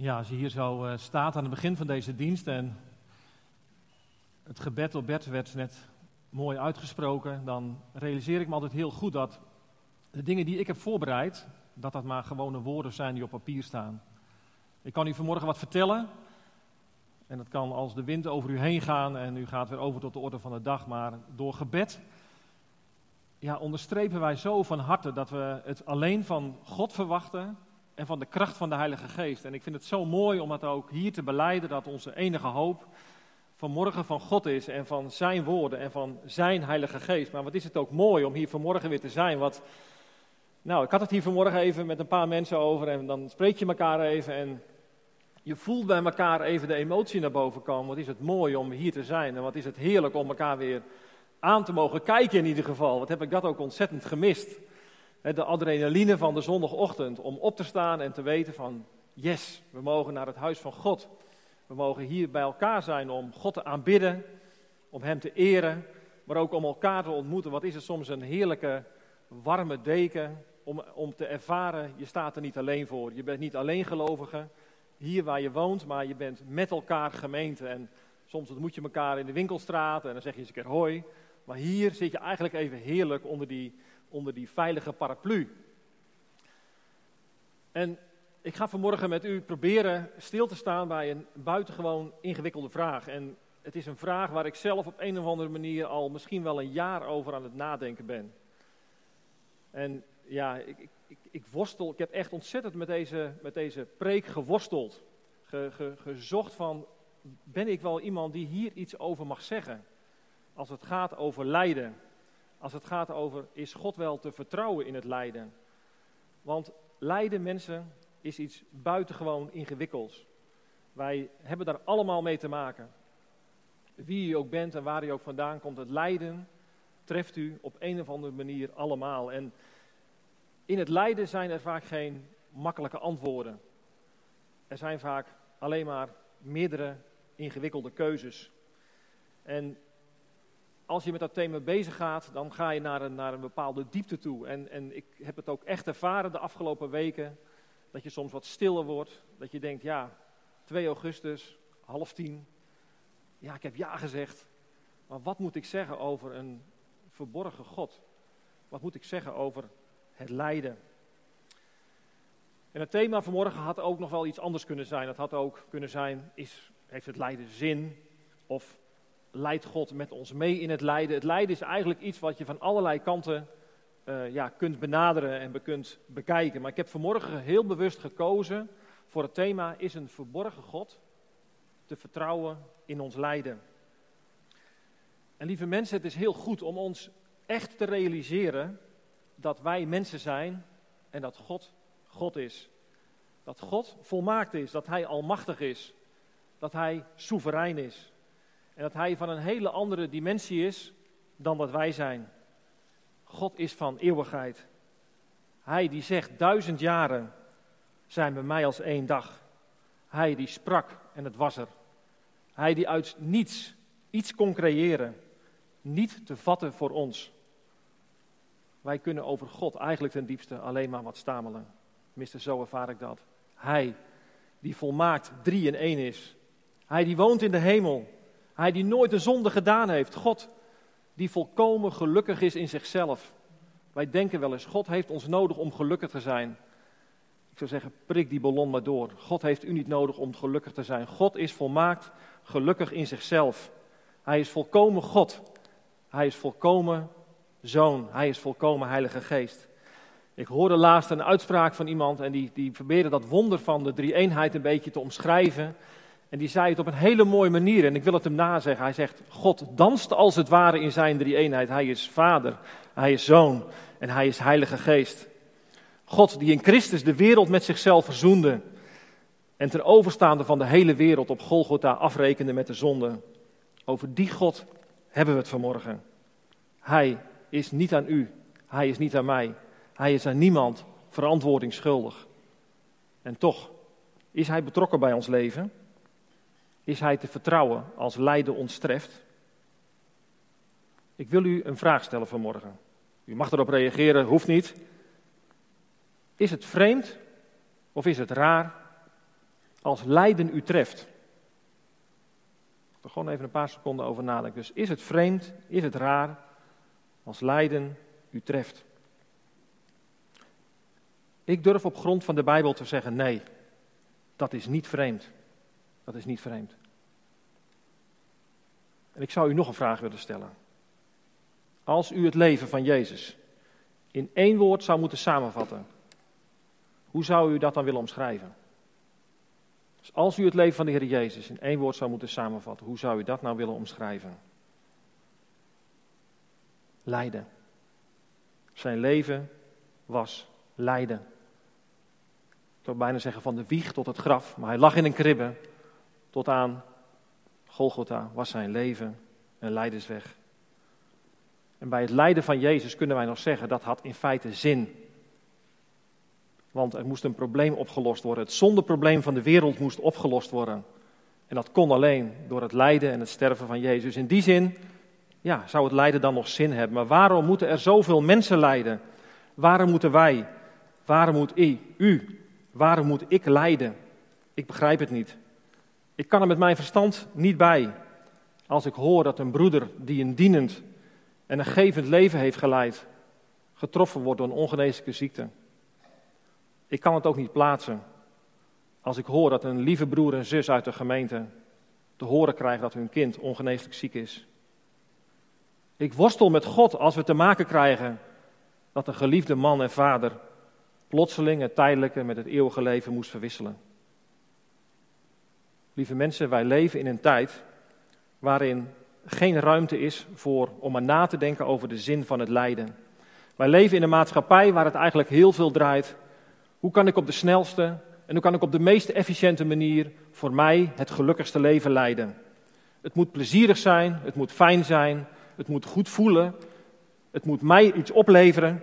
Ja, als je hier zo uh, staat aan het begin van deze dienst en het gebed op Bert werd net mooi uitgesproken, dan realiseer ik me altijd heel goed dat de dingen die ik heb voorbereid, dat dat maar gewone woorden zijn die op papier staan. Ik kan u vanmorgen wat vertellen en dat kan als de wind over u heen gaan en u gaat weer over tot de orde van de dag, maar door gebed ja, onderstrepen wij zo van harte dat we het alleen van God verwachten en van de kracht van de Heilige Geest. En ik vind het zo mooi om dat ook hier te beleiden, dat onze enige hoop vanmorgen van God is en van Zijn woorden en van Zijn Heilige Geest. Maar wat is het ook mooi om hier vanmorgen weer te zijn. Wat, nou, ik had het hier vanmorgen even met een paar mensen over en dan spreek je elkaar even en je voelt bij elkaar even de emotie naar boven komen. Wat is het mooi om hier te zijn en wat is het heerlijk om elkaar weer aan te mogen kijken in ieder geval. Wat heb ik dat ook ontzettend gemist. De adrenaline van de zondagochtend om op te staan en te weten van yes, we mogen naar het huis van God. We mogen hier bij elkaar zijn om God te aanbidden, om Hem te eren, maar ook om elkaar te ontmoeten. Wat is het soms een heerlijke, warme deken om, om te ervaren, je staat er niet alleen voor. Je bent niet alleen gelovige, hier waar je woont, maar je bent met elkaar gemeente. En soms ontmoet je elkaar in de winkelstraat en dan zeg je eens een keer hoi. Maar hier zit je eigenlijk even heerlijk onder die, onder die veilige paraplu. En ik ga vanmorgen met u proberen stil te staan bij een buitengewoon ingewikkelde vraag. En het is een vraag waar ik zelf op een of andere manier al misschien wel een jaar over aan het nadenken ben. En ja, ik, ik, ik worstel, ik heb echt ontzettend met deze, met deze preek geworsteld. gezocht van, ben ik wel iemand die hier iets over mag zeggen? Als het gaat over lijden. Als het gaat over, is God wel te vertrouwen in het lijden? Want lijden, mensen, is iets buitengewoon ingewikkelds. Wij hebben daar allemaal mee te maken. Wie u ook bent en waar u ook vandaan komt, het lijden treft u op een of andere manier allemaal. En in het lijden zijn er vaak geen makkelijke antwoorden. Er zijn vaak alleen maar meerdere ingewikkelde keuzes. En als je met dat thema bezig gaat, dan ga je naar een, naar een bepaalde diepte toe. En, en ik heb het ook echt ervaren de afgelopen weken, dat je soms wat stiller wordt. Dat je denkt, ja, 2 augustus, half tien, ja, ik heb ja gezegd. Maar wat moet ik zeggen over een verborgen God? Wat moet ik zeggen over het lijden? En het thema vanmorgen had ook nog wel iets anders kunnen zijn. Het had ook kunnen zijn, is, heeft het lijden zin? Of leidt God met ons mee in het lijden. Het lijden is eigenlijk iets wat je van allerlei kanten uh, ja, kunt benaderen en kunt bekijken. Maar ik heb vanmorgen heel bewust gekozen voor het thema is een verborgen God te vertrouwen in ons lijden. En lieve mensen, het is heel goed om ons echt te realiseren dat wij mensen zijn en dat God God is. Dat God volmaakt is, dat Hij almachtig is, dat Hij soeverein is. En dat hij van een hele andere dimensie is dan wat wij zijn. God is van eeuwigheid. Hij die zegt duizend jaren zijn bij mij als één dag. Hij die sprak en het was er. Hij die uit niets iets kon creëren. Niet te vatten voor ons. Wij kunnen over God eigenlijk ten diepste alleen maar wat stamelen. Tenminste, zo ervaar ik dat. Hij die volmaakt drie in één is. Hij die woont in de hemel. Hij die nooit een zonde gedaan heeft. God die volkomen gelukkig is in zichzelf. Wij denken wel eens, God heeft ons nodig om gelukkig te zijn. Ik zou zeggen, prik die ballon maar door. God heeft u niet nodig om gelukkig te zijn. God is volmaakt gelukkig in zichzelf. Hij is volkomen God. Hij is volkomen Zoon. Hij is volkomen Heilige Geest. Ik hoorde laatst een uitspraak van iemand en die, die probeerde dat wonder van de drie-eenheid een beetje te omschrijven. En die zei het op een hele mooie manier. En ik wil het hem nazeggen. Hij zegt: God danst als het ware in zijn drie eenheid. Hij is Vader, hij is Zoon en hij is Heilige Geest. God die in Christus de wereld met zichzelf verzoende. En ten overstaande van de hele wereld op Golgotha afrekende met de zonde. Over die God hebben we het vanmorgen. Hij is niet aan u, hij is niet aan mij. Hij is aan niemand verantwoording schuldig. En toch is hij betrokken bij ons leven. Is hij te vertrouwen als lijden ons treft? Ik wil u een vraag stellen vanmorgen. U mag erop reageren, hoeft niet. Is het vreemd of is het raar als lijden u treft. Er gewoon even een paar seconden over nadenken. Dus is het vreemd, is het raar als lijden u treft? Ik durf op grond van de Bijbel te zeggen: nee, dat is niet vreemd. Dat is niet vreemd. En ik zou u nog een vraag willen stellen. Als u het leven van Jezus in één woord zou moeten samenvatten, hoe zou u dat dan willen omschrijven? Dus als u het leven van de Heer Jezus in één woord zou moeten samenvatten, hoe zou u dat nou willen omschrijven? Lijden. Zijn leven was lijden. Ik zou bijna zeggen van de wieg tot het graf, maar hij lag in een kribbe. Tot aan Golgotha was zijn leven een lijdensweg. En bij het lijden van Jezus kunnen wij nog zeggen dat had in feite zin. Want er moest een probleem opgelost worden. Het zondeprobleem van de wereld moest opgelost worden. En dat kon alleen door het lijden en het sterven van Jezus. In die zin ja, zou het lijden dan nog zin hebben. Maar waarom moeten er zoveel mensen lijden? Waarom moeten wij? Waarom moet ik, u? Waarom moet ik lijden? Ik begrijp het niet. Ik kan er met mijn verstand niet bij. Als ik hoor dat een broeder die een dienend en een gevend leven heeft geleid, getroffen wordt door een ongeneeslijke ziekte. Ik kan het ook niet plaatsen als ik hoor dat een lieve broer en zus uit de gemeente te horen krijgt dat hun kind ongeneeslijk ziek is. Ik worstel met God als we te maken krijgen dat een geliefde man en vader plotseling het tijdelijke met het eeuwige leven moest verwisselen. Lieve mensen, wij leven in een tijd waarin geen ruimte is voor, om maar na te denken over de zin van het lijden. Wij leven in een maatschappij waar het eigenlijk heel veel draait. Hoe kan ik op de snelste en hoe kan ik op de meest efficiënte manier voor mij het gelukkigste leven leiden? Het moet plezierig zijn, het moet fijn zijn, het moet goed voelen, het moet mij iets opleveren.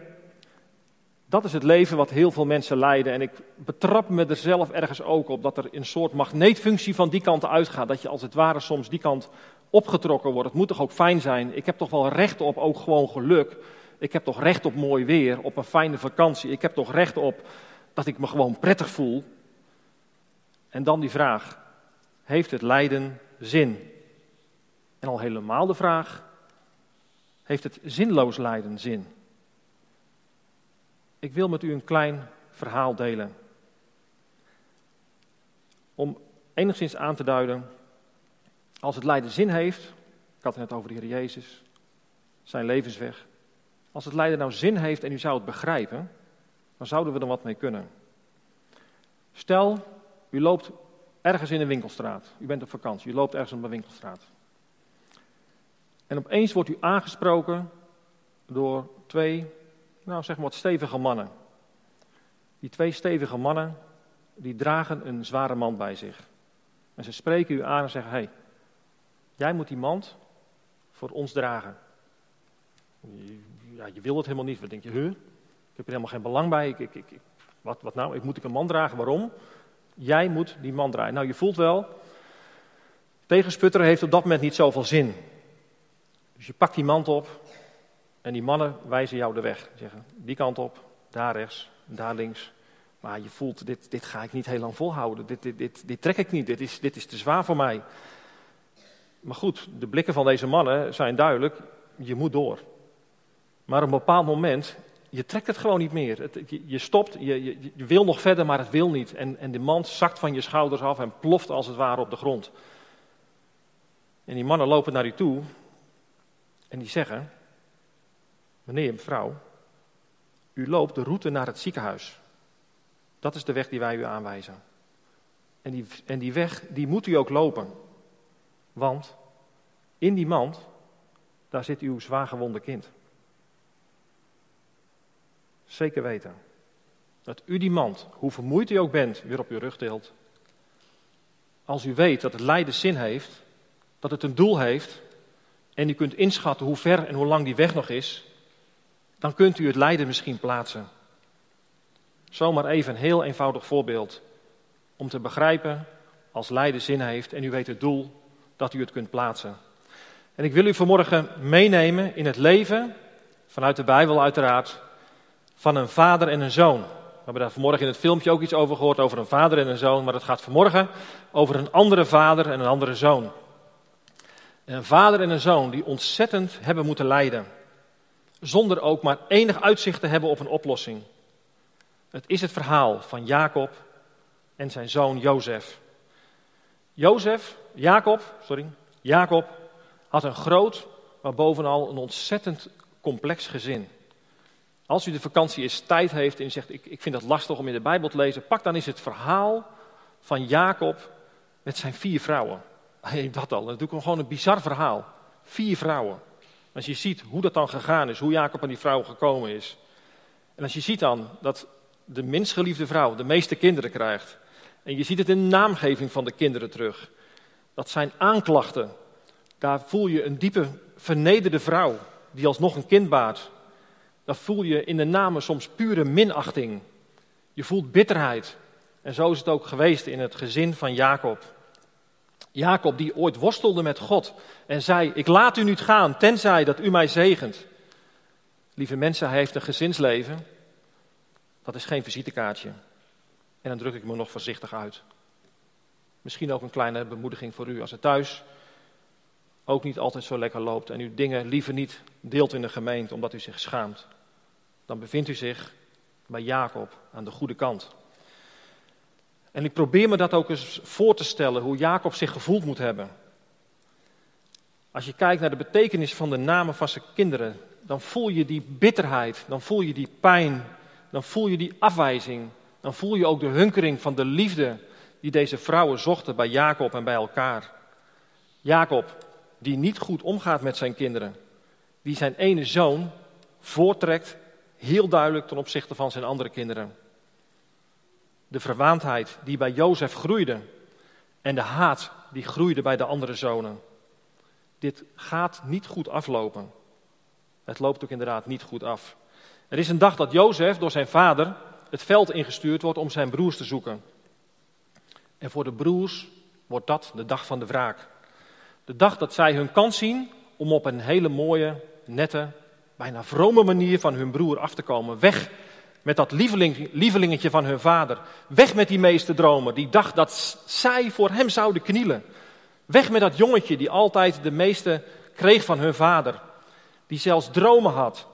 Dat is het leven wat heel veel mensen leiden. En ik betrap me er zelf ergens ook op dat er een soort magneetfunctie van die kant uitgaat. Dat je als het ware soms die kant opgetrokken wordt. Het moet toch ook fijn zijn. Ik heb toch wel recht op ook gewoon geluk. Ik heb toch recht op mooi weer, op een fijne vakantie. Ik heb toch recht op dat ik me gewoon prettig voel. En dan die vraag: heeft het lijden zin? En al helemaal de vraag: heeft het zinloos lijden zin? Ik wil met u een klein verhaal delen. Om enigszins aan te duiden, als het lijden zin heeft, ik had het net over de Heer Jezus, zijn levensweg. Als het lijden nou zin heeft en u zou het begrijpen, dan zouden we er wat mee kunnen. Stel, u loopt ergens in een winkelstraat. U bent op vakantie, u loopt ergens op een winkelstraat. En opeens wordt u aangesproken door twee nou zeg maar wat stevige mannen. Die twee stevige mannen, die dragen een zware mand bij zich. En ze spreken u aan en zeggen, hey, jij moet die mand voor ons dragen. Ja, je wil het helemaal niet. Wat denk je, huh? Ik heb er helemaal geen belang bij. Ik, ik, ik, wat, wat nou? Ik moet ik een mand dragen. Waarom? Jij moet die mand dragen. Nou, je voelt wel, tegensputteren heeft op dat moment niet zoveel zin. Dus je pakt die mand op en die mannen wijzen jou de weg. Zeggen, die kant op, daar rechts, daar links. Maar je voelt, dit, dit ga ik niet heel lang volhouden. Dit, dit, dit, dit trek ik niet, dit is, dit is te zwaar voor mij. Maar goed, de blikken van deze mannen zijn duidelijk, je moet door. Maar op een bepaald moment, je trekt het gewoon niet meer. Het, je, stopt, je, je, je, wil nog verder, maar het wil niet. En, en de mand zakt van je schouders af en ploft als het ware op de grond. En die mannen lopen naar u toe en die zeggen, Meneer, mevrouw, u loopt de route naar het ziekenhuis. Dat is de weg die wij u aanwijzen. En die, en die weg, die moet u ook lopen. Want in die mand, daar zit uw zwaargewonde kind. Zeker weten. Dat u die mand, hoe vermoeid u ook bent, weer op uw rug tilt. Als u weet dat het lijden zin heeft, dat het een doel heeft, en u kunt inschatten hoe ver en hoe lang die weg nog is, dan kunt u het lijden misschien plaatsen. Zomaar even een heel eenvoudig voorbeeld om te begrijpen als lijden zin heeft en u weet het doel dat u het kunt plaatsen. En ik wil u vanmorgen meenemen in het leven, vanuit de Bijbel uiteraard, van een vader en een zoon. hebben daar vanmorgen in het filmpje ook iets over gehoord, over een vader en een zoon. Maar het gaat vanmorgen over een andere vader en een andere zoon. Een vader en een zoon die ontzettend hebben moeten lijden. Zonder ook maar enig uitzicht te hebben op een oplossing. Het is het verhaal van Jacob en zijn zoon Jozef. Jozef, Jacob, sorry, Jacob had een groot, maar bovenal een ontzettend complex gezin. Als u de vakantie eens tijd heeft en u zegt, ik, ik vind het lastig om in de Bijbel te lezen, pak dan eens het verhaal van Jacob met zijn vier vrouwen. Hey, dat al, dat doe ik gewoon een bizar verhaal. Vier vrouwen. Als je ziet hoe dat dan gegaan is, hoe Jacob aan die vrouw gekomen is. En als je ziet dan dat de minst geliefde vrouw de meeste kinderen krijgt. En je ziet het in de naamgeving van de kinderen terug. Dat zijn aanklachten. Daar voel je een diepe vernederde vrouw die alsnog een kind baart. Daar voel je in de namen soms pure minachting. Je voelt bitterheid. En zo is het ook geweest in het gezin van Jacob. Jacob die ooit worstelde met God en zei, ik laat u niet gaan, tenzij dat u mij zegent. Lieve mensen, hij heeft een gezinsleven. Dat is geen visitekaartje. En dan druk ik me nog voorzichtig uit. Misschien ook een kleine bemoediging voor u als het thuis ook niet altijd zo lekker loopt en u dingen liever niet deelt in de gemeente omdat u zich schaamt. Dan bevindt u zich bij Jacob aan de goede kant. En ik probeer me dat ook eens voor te stellen, hoe Jacob zich gevoeld moet hebben. Als je kijkt naar de betekenis van de namen van zijn kinderen, dan voel je die bitterheid, dan voel je die pijn, dan voel je die afwijzing, dan voel je ook de hunkering van de liefde die deze vrouwen zochten bij Jacob en bij elkaar. Jacob, die niet goed omgaat met zijn kinderen, die zijn ene zoon voortrekt, heel duidelijk ten opzichte van zijn andere kinderen de verwaandheid die bij Jozef groeide en de haat die groeide bij de andere zonen. Dit gaat niet goed aflopen. Het loopt ook inderdaad niet goed af. Er is een dag dat Jozef door zijn vader het veld ingestuurd wordt om zijn broers te zoeken. En voor de broers wordt dat de dag van de wraak. De dag dat zij hun kans zien om op een hele mooie, nette, bijna vrome manier van hun broer af te komen. Weg met dat lieveling, lievelingetje van hun vader. Weg met die meeste dromen, die dacht dat zij voor hem zouden knielen. Weg met dat jongetje die altijd de meeste kreeg van hun vader. Die zelfs dromen had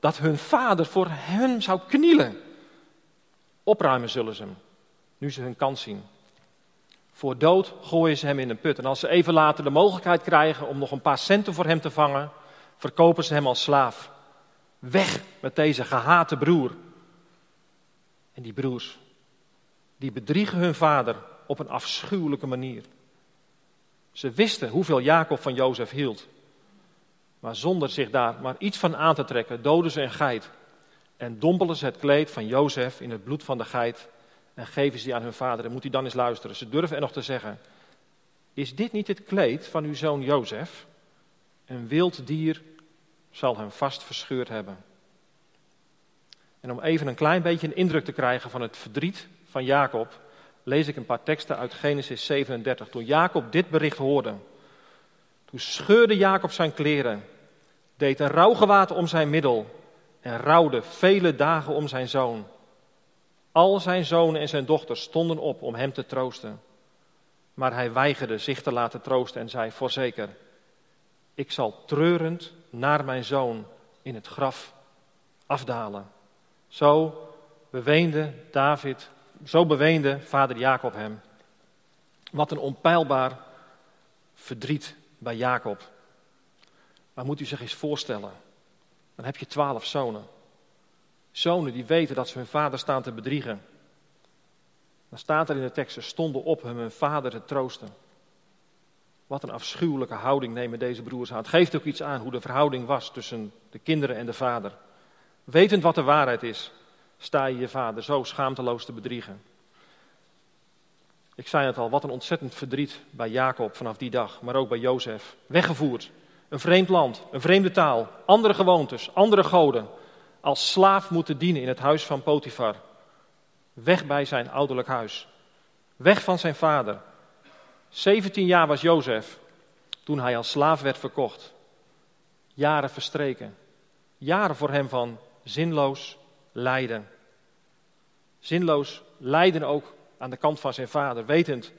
dat hun vader voor hem zou knielen. Opruimen zullen ze hem, nu ze hun kans zien. Voor dood gooien ze hem in een put. En als ze even later de mogelijkheid krijgen om nog een paar centen voor hem te vangen, verkopen ze hem als slaaf. Weg met deze gehate broer. En die broers, die bedriegen hun vader op een afschuwelijke manier. Ze wisten hoeveel Jacob van Jozef hield. Maar zonder zich daar maar iets van aan te trekken, doden ze een geit. En dompelen ze het kleed van Jozef in het bloed van de geit en geven ze die aan hun vader. En moet hij dan eens luisteren. Ze durven er nog te zeggen, is dit niet het kleed van uw zoon Jozef? Een wild dier zal hem vast verscheurd hebben. En om even een klein beetje een indruk te krijgen van het verdriet van Jacob, lees ik een paar teksten uit Genesis 37. Toen Jacob dit bericht hoorde, toen scheurde Jacob zijn kleren, deed een rouwgewaad om zijn middel en rouwde vele dagen om zijn zoon. Al zijn zonen en zijn dochters stonden op om hem te troosten. Maar hij weigerde zich te laten troosten en zei: Voorzeker, ik zal treurend naar mijn zoon in het graf afdalen. Zo beweende David, zo beweende vader Jacob hem. Wat een onpeilbaar verdriet bij Jacob. Maar moet u zich eens voorstellen, dan heb je twaalf zonen. Zonen die weten dat ze hun vader staan te bedriegen. Dan staat er in de tekst, ze stonden op om hun vader te troosten. Wat een afschuwelijke houding nemen deze broers aan. Het geeft ook iets aan hoe de verhouding was tussen de kinderen en de vader. Wetend wat de waarheid is, sta je je vader zo schaamteloos te bedriegen. Ik zei het al, wat een ontzettend verdriet bij Jacob vanaf die dag, maar ook bij Jozef. Weggevoerd, een vreemd land, een vreemde taal, andere gewoontes, andere goden. Als slaaf moeten dienen in het huis van Potifar. Weg bij zijn ouderlijk huis. Weg van zijn vader. 17 jaar was Jozef toen hij als slaaf werd verkocht. Jaren verstreken. Jaren voor hem van zinloos lijden. zinloos lijden ook aan de kant van zijn vader, wetend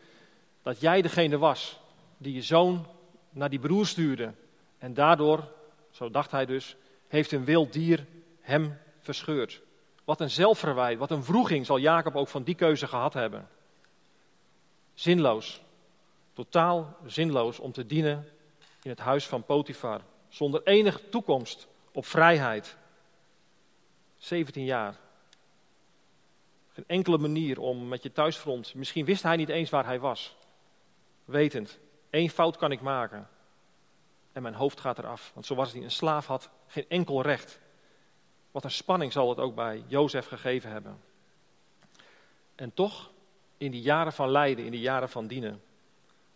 dat jij degene was die je zoon naar die broer stuurde. En daardoor, zo dacht hij dus, heeft een wild dier hem verscheurd. Wat een zelfverwijt, wat een vroeging zal Jacob ook van die keuze gehad hebben. Zinloos, totaal zinloos om te dienen in het huis van Potifar, zonder enige toekomst op vrijheid. 17 jaar. Geen enkele manier om met je thuisfront, misschien wist hij niet eens waar hij was. Wetend, één fout kan ik maken en mijn hoofd gaat eraf. Want zoals hij een slaaf had, geen enkel recht. Wat een spanning zal het ook bij Jozef gegeven hebben. En toch, in die jaren van lijden, in die jaren van dienen,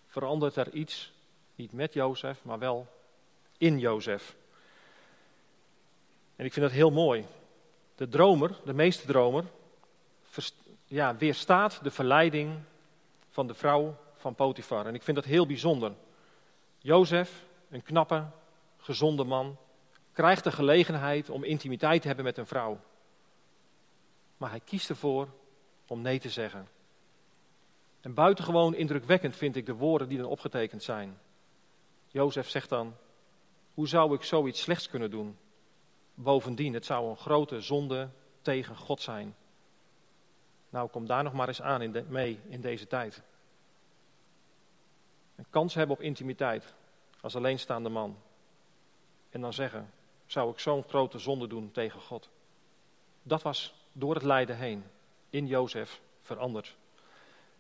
verandert er iets, niet met Jozef, maar wel in Jozef. En ik vind dat heel mooi. De dromer, de meeste dromer, ja, weerstaat de verleiding van de vrouw van Potifar. En ik vind dat heel bijzonder. Jozef, een knappe, gezonde man, krijgt de gelegenheid om intimiteit te hebben met een vrouw. Maar hij kiest ervoor om nee te zeggen. En buitengewoon indrukwekkend vind ik de woorden die dan opgetekend zijn. Jozef zegt dan: Hoe zou ik zoiets slechts kunnen doen? Bovendien, het zou een grote zonde tegen God zijn. Nou, kom daar nog maar eens aan in mee in deze tijd. Een kans hebben op intimiteit als alleenstaande man. En dan zeggen, zou ik zo'n grote zonde doen tegen God? Dat was door het lijden heen in Jozef veranderd.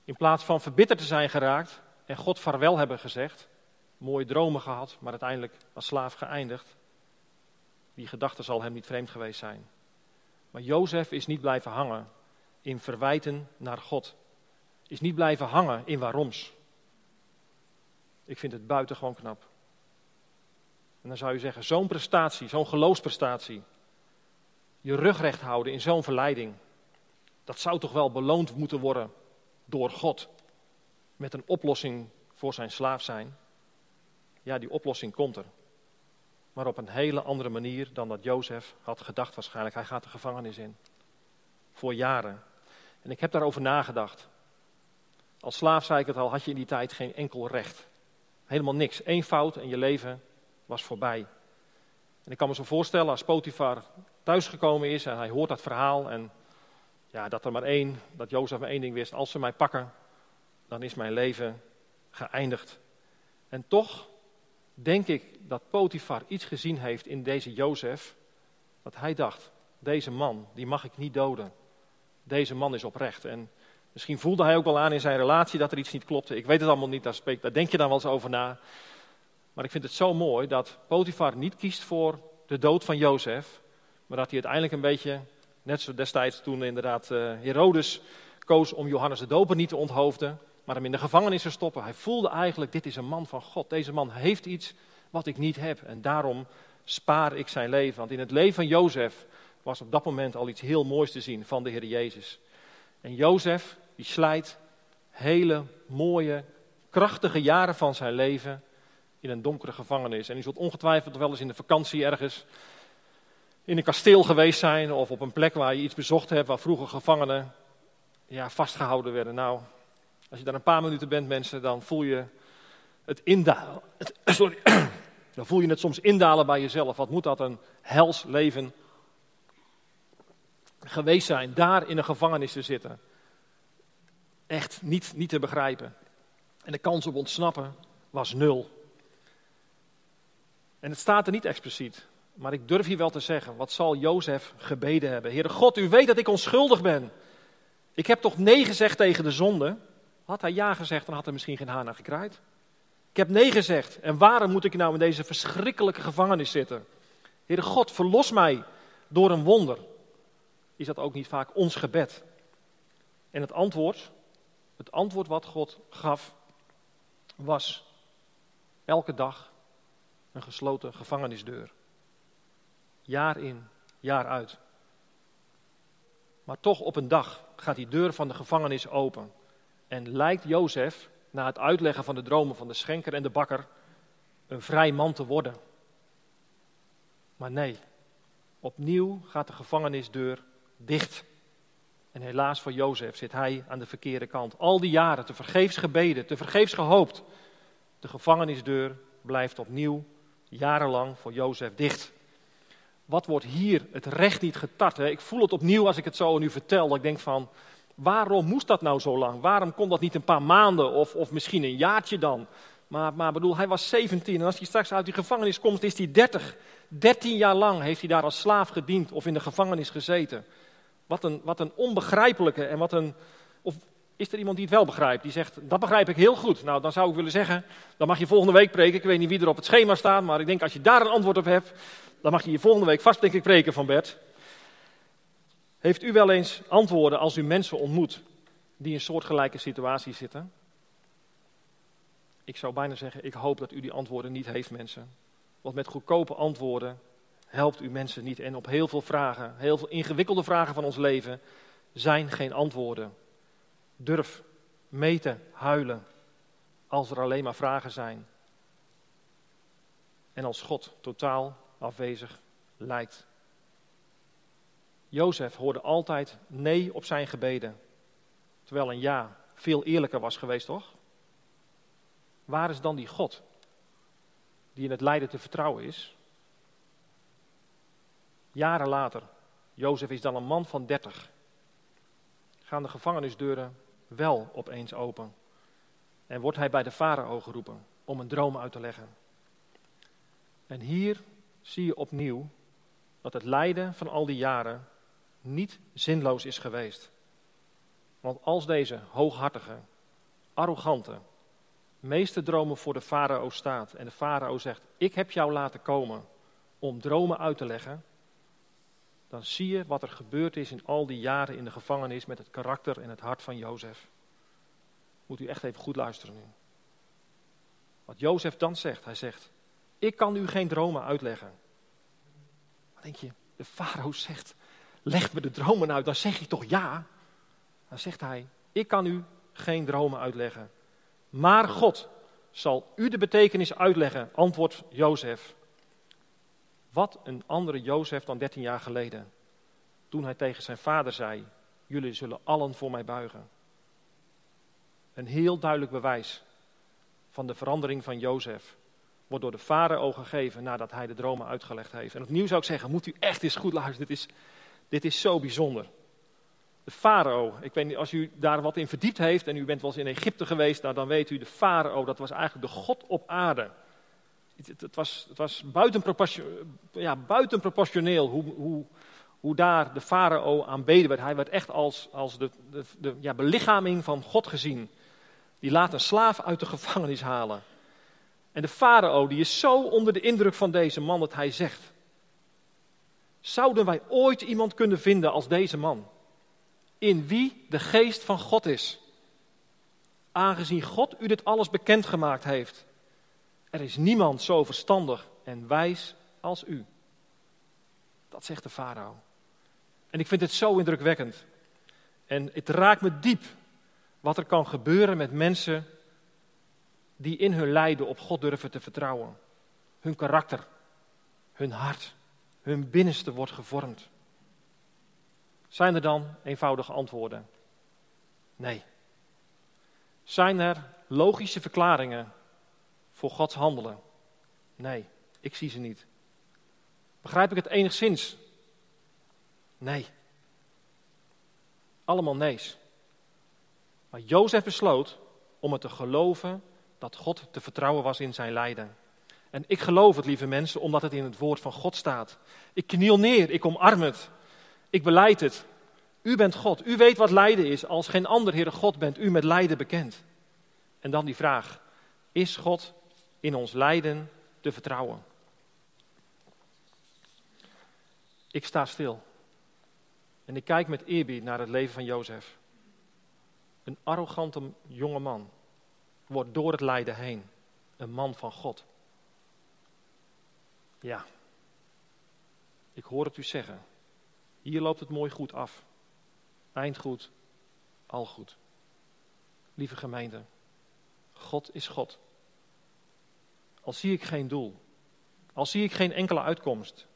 In plaats van verbitterd te zijn geraakt en God vaarwel hebben gezegd, mooie dromen gehad, maar uiteindelijk als slaaf geëindigd, die gedachte zal hem niet vreemd geweest zijn. Maar Jozef is niet blijven hangen in verwijten naar God. Is niet blijven hangen in waaroms. Ik vind het buitengewoon knap. En dan zou je zeggen, zo'n prestatie, zo'n geloofsprestatie. Je rug recht houden in zo'n verleiding. Dat zou toch wel beloond moeten worden door God. Met een oplossing voor zijn slaaf zijn. Ja, die oplossing komt er. Maar op een hele andere manier dan dat Jozef had gedacht waarschijnlijk. Hij gaat de gevangenis in. Voor jaren. En ik heb daarover nagedacht. Als slaaf, zei ik het al, had je in die tijd geen enkel recht. Helemaal niks. Eén fout en je leven was voorbij. En ik kan me zo voorstellen als Potifar thuisgekomen is en hij hoort dat verhaal en ja, dat er maar één, dat Jozef maar één ding wist, als ze mij pakken, dan is mijn leven geëindigd. En toch denk ik dat Potifar iets gezien heeft in deze Jozef, dat hij dacht, deze man, die mag ik niet doden. Deze man is oprecht. En misschien voelde hij ook wel aan in zijn relatie dat er iets niet klopte. Ik weet het allemaal niet, daar, denk je dan wel eens over na. Maar ik vind het zo mooi dat Potifar niet kiest voor de dood van Jozef, maar dat hij uiteindelijk een beetje, net zo destijds toen inderdaad uh, Herodes koos om Johannes de Doper niet te onthoofden, maar hem in de gevangenis te stoppen. Hij voelde eigenlijk, dit is een man van God. Deze man heeft iets wat ik niet heb en daarom spaar ik zijn leven. Want in het leven van Jozef was op dat moment al iets heel moois te zien van de Heer Jezus. En Jozef, die slijt hele mooie, krachtige jaren van zijn leven in een donkere gevangenis. En u zult ongetwijfeld wel eens in de vakantie ergens in een kasteel geweest zijn of op een plek waar je iets bezocht hebt waar vroeger gevangenen ja, vastgehouden werden. Nou, als je daar een paar minuten bent, mensen, dan voel je het indalen. sorry, dan voel je het soms indalen bij jezelf. Wat moet dat een hels leven geweest zijn, daar in een gevangenis te zitten? Echt niet, niet te begrijpen. En de kans op ontsnappen was nul. En het staat er niet expliciet, maar ik durf hier wel te zeggen, wat zal Jozef gebeden hebben? Heere God, u weet dat ik onschuldig ben. Ik heb toch nee gezegd tegen de zonde? Had hij ja gezegd, dan had hij misschien geen haar naar gekraaid. Ik heb nee gezegd. En waarom moet ik nou in deze verschrikkelijke gevangenis zitten? Heere God, verlos mij door een wonder. Is dat ook niet vaak ons gebed? En het antwoord, het antwoord wat God gaf, was elke dag een gesloten gevangenisdeur. Jaar in, jaar uit. Maar toch op een dag gaat die deur van de gevangenis open. En lijkt Jozef, na het uitleggen van de dromen van de schenker en de bakker, een vrij man te worden. Maar nee, opnieuw gaat de gevangenisdeur dicht. En helaas voor Jozef zit hij aan de verkeerde kant. Al die jaren te vergeefs gebeden, te vergeefs gehoopt. De gevangenisdeur blijft opnieuw jarenlang voor Jozef dicht. Wat wordt hier het recht niet getart? Ik voel het opnieuw als ik het zo nu vertel. Dat ik denk van, waarom moest dat nou zo lang? Waarom kon dat niet een paar maanden of, of misschien een jaartje dan? Maar, maar bedoel, hij was 17 en als hij straks uit die gevangenis komt, is hij 30. 13 jaar lang heeft hij daar als slaaf gediend of in de gevangenis gezeten. Wat een, wat een onbegrijpelijke en wat een. Of is er iemand die het wel begrijpt? Die zegt: Dat begrijp ik heel goed. Nou, dan zou ik willen zeggen: Dan mag je volgende week preken. Ik weet niet wie er op het schema staat, maar ik denk als je daar een antwoord op hebt, dan mag je je volgende week vast, denk ik, preken van Bert. Heeft u wel eens antwoorden als u mensen ontmoet die in soortgelijke situaties zitten? Ik zou bijna zeggen: Ik hoop dat u die antwoorden niet heeft, mensen. Want met goedkope antwoorden helpt u mensen niet. En op heel veel vragen, heel veel ingewikkelde vragen van ons leven, zijn geen antwoorden. Durf meten, huilen, als er alleen maar vragen zijn. En als God totaal afwezig lijkt. Jozef hoorde altijd nee op zijn gebeden, terwijl een ja veel eerlijker was geweest, toch? Waar is dan die God die in het lijden te vertrouwen is? Jaren later, Jozef is dan een man van dertig, gaan de gevangenisdeuren wel opeens open. En wordt hij bij de farao geroepen om een droom uit te leggen. En hier zie je opnieuw dat het lijden van al die jaren niet zinloos is geweest. Want als deze hooghartige, arrogante, meeste dromen voor de farao staat en de farao zegt: Ik heb jou laten komen om dromen uit te leggen, dan zie je wat er gebeurd is in al die jaren in de gevangenis met het karakter en het hart van Jozef. Moet u echt even goed luisteren nu. Wat Jozef dan zegt, hij zegt, ik kan u geen dromen uitleggen. Dan denk je, de farao zegt, leg me de dromen uit, dan zeg je toch ja? Dan zegt hij, ik kan u geen dromen uitleggen. Maar God zal u de betekenis uitleggen, antwoordt Jozef. Wat een andere Jozef dan 13 jaar geleden. Toen hij tegen zijn vader zei: Jullie zullen allen voor mij buigen. Een heel duidelijk bewijs van de verandering van Jozef wordt door de farao gegeven nadat hij de dromen uitgelegd heeft. En opnieuw zou ik zeggen: Moet u echt eens goed luisteren, dit is, dit is zo bijzonder. De farao, ik weet niet, als u daar wat in verdiept heeft en u bent wel eens in Egypte geweest, nou, dan weet u, de farao, dat was eigenlijk de God op aarde. Het, was, het was ja, buitenproportioneel hoe, hoe, hoe daar de farao aanbeden werd. Hij werd echt als, als de, de, de ja, belichaming van God gezien. Die laat een slaaf uit de gevangenis halen. En de farao die is zo onder de indruk van deze man dat hij zegt: Zouden wij ooit iemand kunnen vinden als deze man? In wie de geest van God is. Aangezien God u dit alles bekendgemaakt heeft. Er is niemand zo verstandig en wijs als u. Dat zegt de farao. En ik vind het zo indrukwekkend. En het raakt me diep wat er kan gebeuren met mensen die in hun lijden op God durven te vertrouwen. Hun karakter, hun hart, hun binnenste wordt gevormd. Zijn er dan eenvoudige antwoorden? Nee. Zijn er logische verklaringen voor Gods handelen? Nee, ik zie ze niet. Begrijp ik het enigszins? Nee. Allemaal nee's. Maar Jozef besloot om het te geloven dat God te vertrouwen was in zijn lijden. En ik geloof het, lieve mensen, omdat het in het woord van God staat. Ik kniel neer, ik omarm het. Ik beleid het. U bent God. U weet wat lijden is. Als geen ander, Heere God, bent u met lijden bekend. En dan die vraag: Is God in ons lijden te vertrouwen? Ik sta stil. En ik kijk met eerbied naar het leven van Jozef. Een arrogante jonge man wordt door het lijden heen een man van God. Ja, ik hoor het u zeggen. Hier loopt het mooi goed af. Eind goed, al goed. Lieve gemeente, God is God. Al zie ik geen doel, al zie ik geen enkele uitkomst,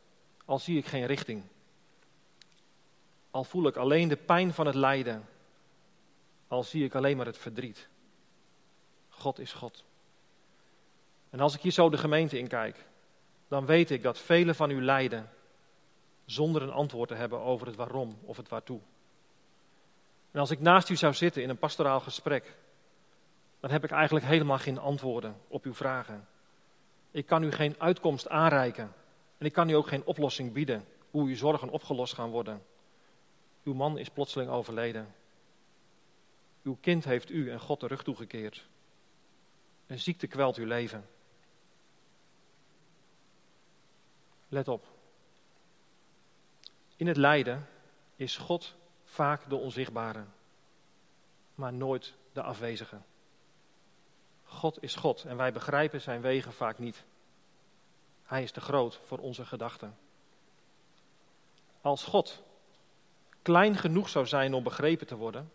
al zie ik geen richting. Al voel ik alleen de pijn van het lijden. Al zie ik alleen maar het verdriet. God is God. En als ik hier zo de gemeente inkijk, dan weet ik dat velen van u lijden zonder een antwoord te hebben over het waarom of het waartoe. En als ik naast u zou zitten in een pastoraal gesprek, dan heb ik eigenlijk helemaal geen antwoorden op uw vragen. Ik kan u geen uitkomst aanreiken en ik kan u ook geen oplossing bieden hoe uw zorgen opgelost gaan worden. Uw man is plotseling overleden. Uw kind heeft u en God de rug toegekeerd. Een ziekte kwelt uw leven. Let op. In het lijden is God vaak de onzichtbare, maar nooit de afwezige. God is God en wij begrijpen zijn wegen vaak niet. Hij is te groot voor onze gedachten. Als God klein genoeg zou zijn om begrepen te worden,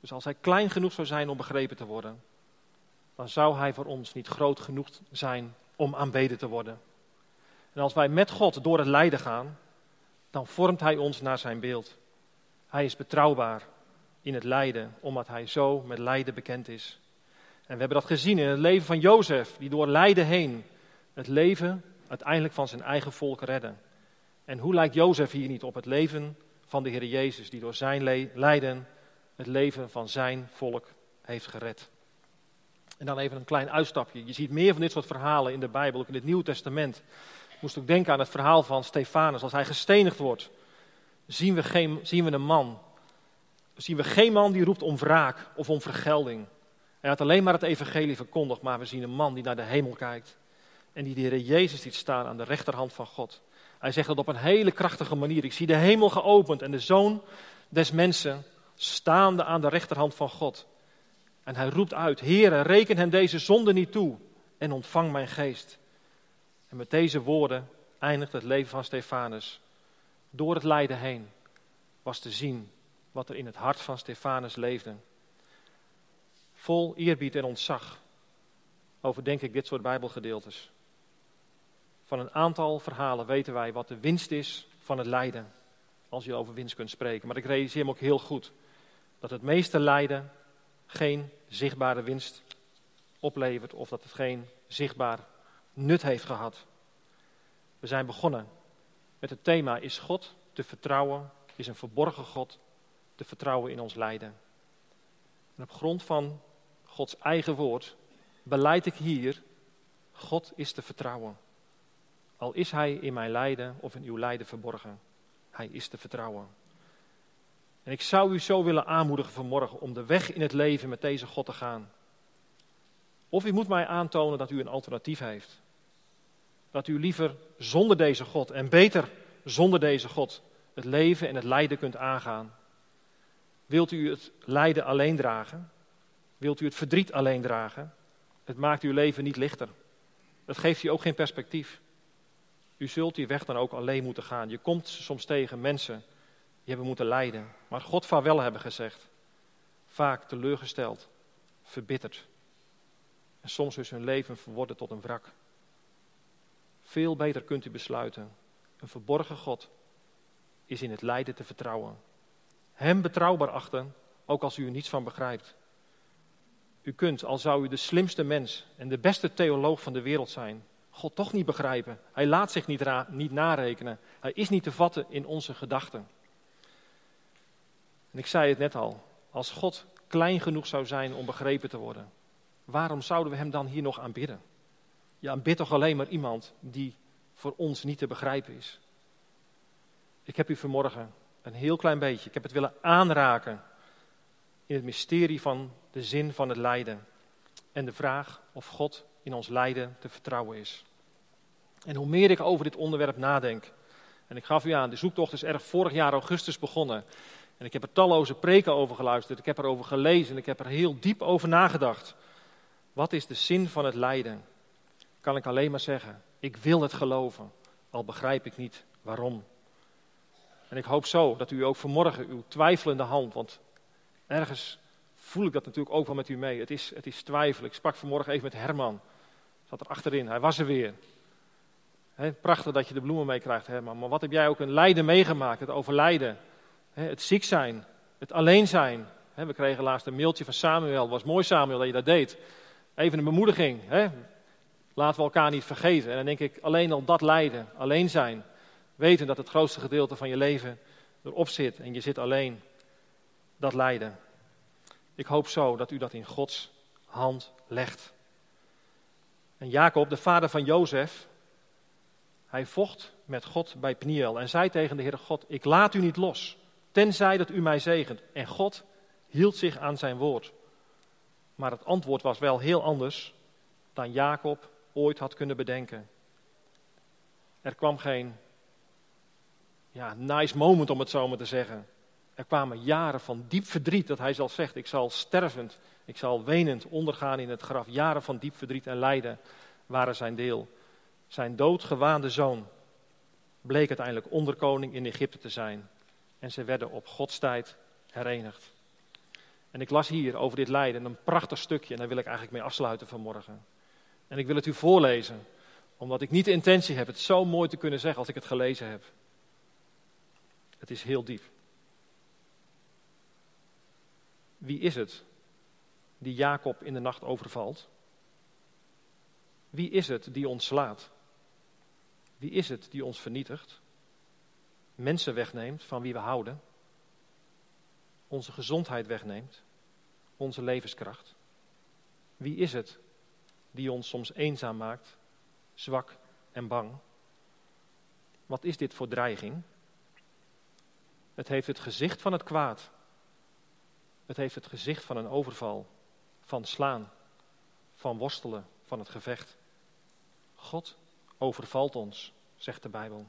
dus als hij klein genoeg zou zijn om begrepen te worden, dan zou hij voor ons niet groot genoeg zijn om aanbeden te worden. En als wij met God door het lijden gaan, dan vormt hij ons naar zijn beeld. Hij is betrouwbaar in het lijden, omdat hij zo met lijden bekend is. En we hebben dat gezien in het leven van Jozef, die door lijden heen het leven uiteindelijk van zijn eigen volk redde. En hoe lijkt Jozef hier niet op het leven van de Heer Jezus, die door zijn lijden het leven van zijn volk heeft gered? En dan even een klein uitstapje. Je ziet meer van dit soort verhalen in de Bijbel, ook in het Nieuwe Testament. Moest ook denken aan het verhaal van Stefanus. Als hij gestenigd wordt, zien we, geen, zien we een man. Zien we geen man die roept om wraak of om vergelding. Hij had alleen maar het evangelie verkondigd, maar we zien een man die naar de hemel kijkt. En die de Heer Jezus ziet staan aan de rechterhand van God. Hij zegt dat op een hele krachtige manier. Ik zie de hemel geopend en de zoon des mensen staande aan de rechterhand van God. En hij roept uit, Heere, reken hen deze zonde niet toe en ontvang mijn geest. En met deze woorden eindigt het leven van Stefanus. Door het lijden heen was te zien wat er in het hart van Stefanus leefde. Vol eerbied en ontzag overdenk ik dit soort Bijbelgedeeltes. Van een aantal verhalen weten wij wat de winst is van het lijden. Als je over winst kunt spreken. Maar ik realiseer me ook heel goed dat het meeste lijden geen zichtbare winst oplevert. Of dat het geen zichtbaar nut heeft gehad. We zijn begonnen met het thema is God te vertrouwen, is een verborgen God te vertrouwen in ons lijden. En op grond van Gods eigen woord beleid ik hier, God is te vertrouwen. Al is Hij in mijn lijden of in uw lijden verborgen, Hij is te vertrouwen. En ik zou u zo willen aanmoedigen vanmorgen om de weg in het leven met deze God te gaan. Of u moet mij aantonen dat u een alternatief heeft. Dat u liever zonder deze God en beter zonder deze God het leven en het lijden kunt aangaan. Wilt u het lijden alleen dragen? Wilt u het verdriet alleen dragen? Het maakt uw leven niet lichter. Het geeft u ook geen perspectief. U zult die weg dan ook alleen moeten gaan. Je komt soms tegen mensen die hebben moeten lijden, maar God vaarwel hebben gezegd. Vaak teleurgesteld, verbitterd. En soms is hun leven verworden tot een wrak. Veel beter kunt u besluiten. Een verborgen God is in het lijden te vertrouwen. Hem betrouwbaar achten, ook als u er niets van begrijpt. U kunt, al zou u de slimste mens en de beste theoloog van de wereld zijn, God toch niet begrijpen. Hij laat zich niet, niet narekenen. Hij is niet te vatten in onze gedachten. En ik zei het net al, als God klein genoeg zou zijn om begrepen te worden, waarom zouden we hem dan hier nog aanbidden? Je aanbidt toch alleen maar iemand die voor ons niet te begrijpen is. Ik heb u vanmorgen een heel klein beetje, ik heb het willen aanraken in het mysterie van de zin van het lijden. En de vraag of God in ons lijden te vertrouwen is. En hoe meer ik over dit onderwerp nadenk, en ik gaf u aan, de zoektocht is erg vorig jaar augustus begonnen. En ik heb er talloze preken over geluisterd, ik heb erover gelezen, ik heb er heel diep over nagedacht. Wat is de zin van het lijden? Kan ik alleen maar zeggen, ik wil het geloven, al begrijp ik niet waarom. En ik hoop zo dat u ook vanmorgen uw twijfelende hand, want ergens voel ik dat natuurlijk ook wel met u mee. Het is, het is twijfel. Ik sprak vanmorgen even met Herman. Zat er achterin, hij was er weer. prachtig dat je de bloemen meekrijgt, Herman. Maar wat heb jij ook een lijden meegemaakt, het overlijden Het ziek zijn, het alleen zijn. We kregen laatst een mailtje van Samuel. Was mooi, Samuel, dat je dat deed. Even een bemoediging. Laten we elkaar niet vergeten. En dan denk ik, alleen al dat lijden, alleen zijn. Weten dat het grootste gedeelte van je leven erop zit en je zit alleen. Dat lijden. Ik hoop zo dat u dat in Gods hand legt. En Jacob, de vader van Jozef, hij vocht met God bij Pniel en zei tegen de Heere God, ik laat u niet los, tenzij dat u mij zegent. En God hield zich aan zijn woord. Maar het antwoord was wel heel anders dan Jacob ooit had kunnen bedenken. Er kwam geen ja, nice moment om het zo maar te zeggen. Er kwamen jaren van diep verdriet, dat hij zal zegt, ik zal stervend, ik zal wenend ondergaan in het graf. Jaren van diep verdriet en lijden waren zijn deel. Zijn doodgewaande zoon bleek uiteindelijk onderkoning in Egypte te zijn. En ze werden op Gods tijd herenigd. En ik las hier over dit lijden een prachtig stukje en daar wil ik eigenlijk mee afsluiten vanmorgen. En ik wil het u voorlezen, omdat ik niet de intentie heb het zo mooi te kunnen zeggen als ik het gelezen heb. Het is heel diep. Wie is het die Jacob in de nacht overvalt? Wie is het die ons slaat? Wie is het die ons vernietigt? Mensen wegneemt van wie we houden? Onze gezondheid wegneemt? Onze levenskracht? Wie is het die ons soms eenzaam maakt, zwak en bang? Wat is dit voor dreiging? Het heeft het gezicht van het kwaad. Het heeft het gezicht van een overval, van slaan, van worstelen, van het gevecht. God overvalt ons, zegt de Bijbel.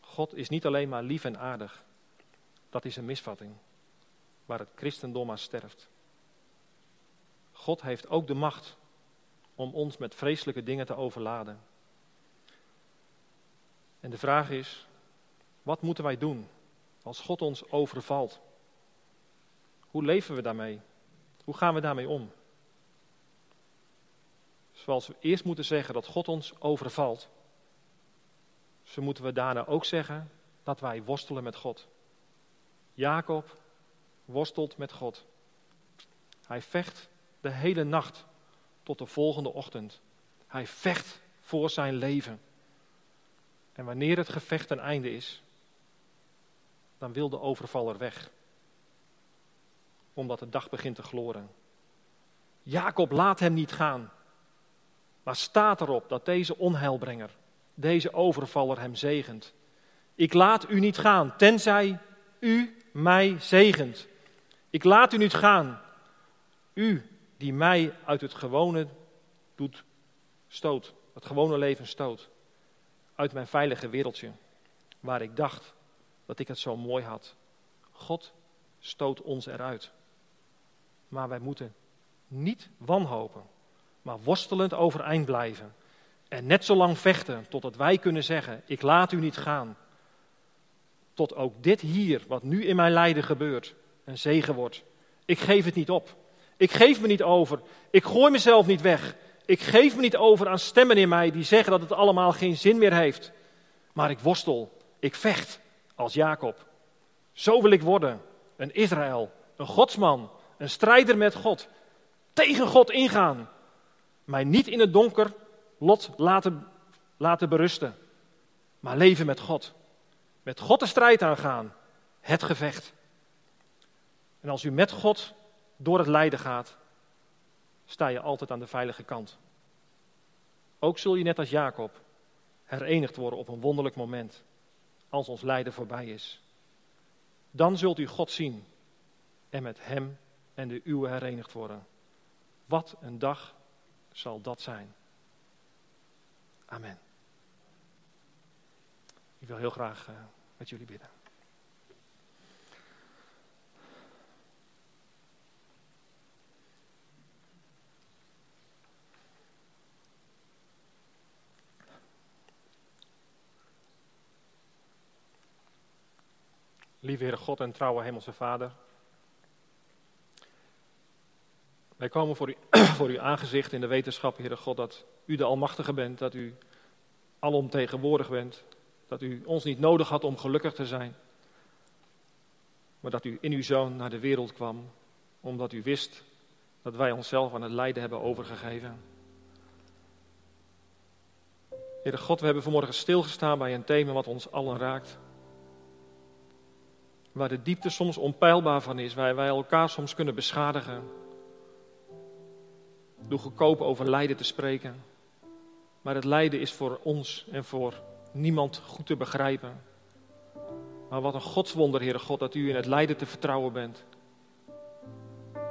God is niet alleen maar lief en aardig. Dat is een misvatting waar het christendom aan sterft. God heeft ook de macht om ons met vreselijke dingen te overladen. En de vraag is, wat moeten wij doen als God ons overvalt? Hoe leven we daarmee? Hoe gaan we daarmee om? Zoals we eerst moeten zeggen dat God ons overvalt, zo moeten we daarna ook zeggen dat wij worstelen met God. Jacob worstelt met God. Hij vecht de hele nacht tot de volgende ochtend. Hij vecht voor zijn leven. En wanneer het gevecht ten einde is, dan wil de overvaller weg. Omdat de dag begint te gloren. Jacob laat hem niet gaan. Maar staat erop dat deze onheilbrenger, deze overvaller hem zegent. Ik laat u niet gaan, tenzij u mij zegent. Ik laat u niet gaan. U die mij uit het gewone doet stoot, het gewone leven stoot. Uit mijn veilige wereldje, waar ik dacht dat ik het zo mooi had. God stoot ons eruit. Maar wij moeten niet wanhopen, maar worstelend overeind blijven. En net zo lang vechten totdat wij kunnen zeggen: Ik laat u niet gaan. Tot ook dit hier, wat nu in mijn lijden gebeurt, een zegen wordt. Ik geef het niet op. Ik geef me niet over. Ik gooi mezelf niet weg. Ik geef me niet over aan stemmen in mij die zeggen dat het allemaal geen zin meer heeft. Maar ik worstel. Ik vecht als Jacob. Zo wil ik worden. Een Israël. Een godsman. Een strijder met God. Tegen God ingaan. Mij niet in het donker lot laten, laten berusten. Maar leven met God. Met God de strijd aangaan. Het gevecht. En als u met God door het lijden gaat, sta je altijd aan de veilige kant. Ook zul je net als Jacob herenigd worden op een wonderlijk moment, als ons lijden voorbij is. Dan zult u God zien en met Hem en de uwe herenigd worden. Wat een dag zal dat zijn. Amen. Ik wil heel graag uh, met jullie bidden. Lieve Heere God en trouwe Hemelse Vader. Wij komen voor, u, voor uw aangezicht in de wetenschap, Heere God, dat u de Almachtige bent, dat u alomtegenwoordig bent, dat u ons niet nodig had om gelukkig te zijn. maar dat u in uw zoon naar de wereld kwam, omdat u wist dat wij onszelf aan het lijden hebben overgegeven. Heere God, we hebben vanmorgen stilgestaan bij een thema wat ons allen raakt. Waar de diepte soms onpeilbaar van is, waar wij elkaar soms kunnen beschadigen. Door goedkoop over lijden te spreken. Maar het lijden is voor ons en voor niemand goed te begrijpen. Maar wat een godswonder, Heere God, dat u in het lijden te vertrouwen bent.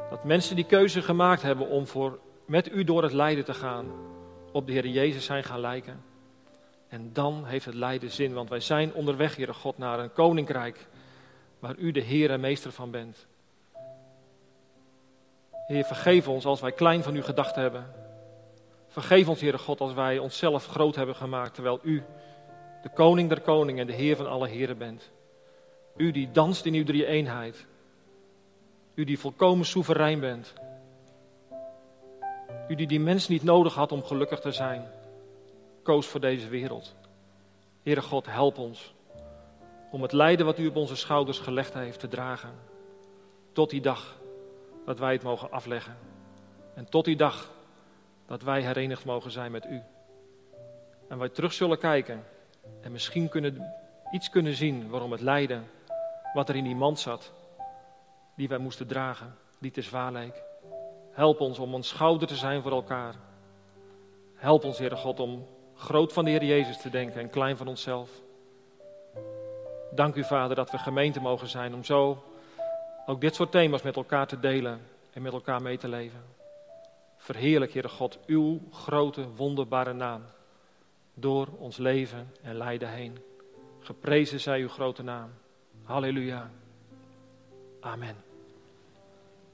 Dat mensen die keuze gemaakt hebben om voor, met u door het lijden te gaan, op de Heer Jezus zijn gaan lijken. En dan heeft het lijden zin, want wij zijn onderweg, Heere God, naar een koninkrijk waar u de Heer en Meester van bent. Heer, vergeef ons als wij klein van u gedacht hebben. Vergeef ons, Heere God, als wij onszelf groot hebben gemaakt, terwijl u de koning der koningen en de Heer van alle heren bent. U die danst in uw drie eenheid. U die volkomen soeverein bent. U die die mens niet nodig had om gelukkig te zijn, koos voor deze wereld. Heere God, help ons om het lijden wat u op onze schouders gelegd heeft te dragen. Tot die dag dat wij het mogen afleggen. En tot die dag dat wij herenigd mogen zijn met u. En wij terug zullen kijken en misschien kunnen, iets kunnen zien waarom het lijden wat er in die mand zat, die wij moesten dragen, die te zwaar leek. Help ons om een schouder te zijn voor elkaar. Help ons, Heere God, om groot van de Heer Jezus te denken en klein van onszelf. Dank u, Vader, dat we gemeente mogen zijn om zo ook dit soort thema's met elkaar te delen en met elkaar mee te leven. Verheerlijk, Heere God, uw grote, wonderbare naam door ons leven en lijden heen. Geprezen zij uw grote naam. Halleluja. Amen.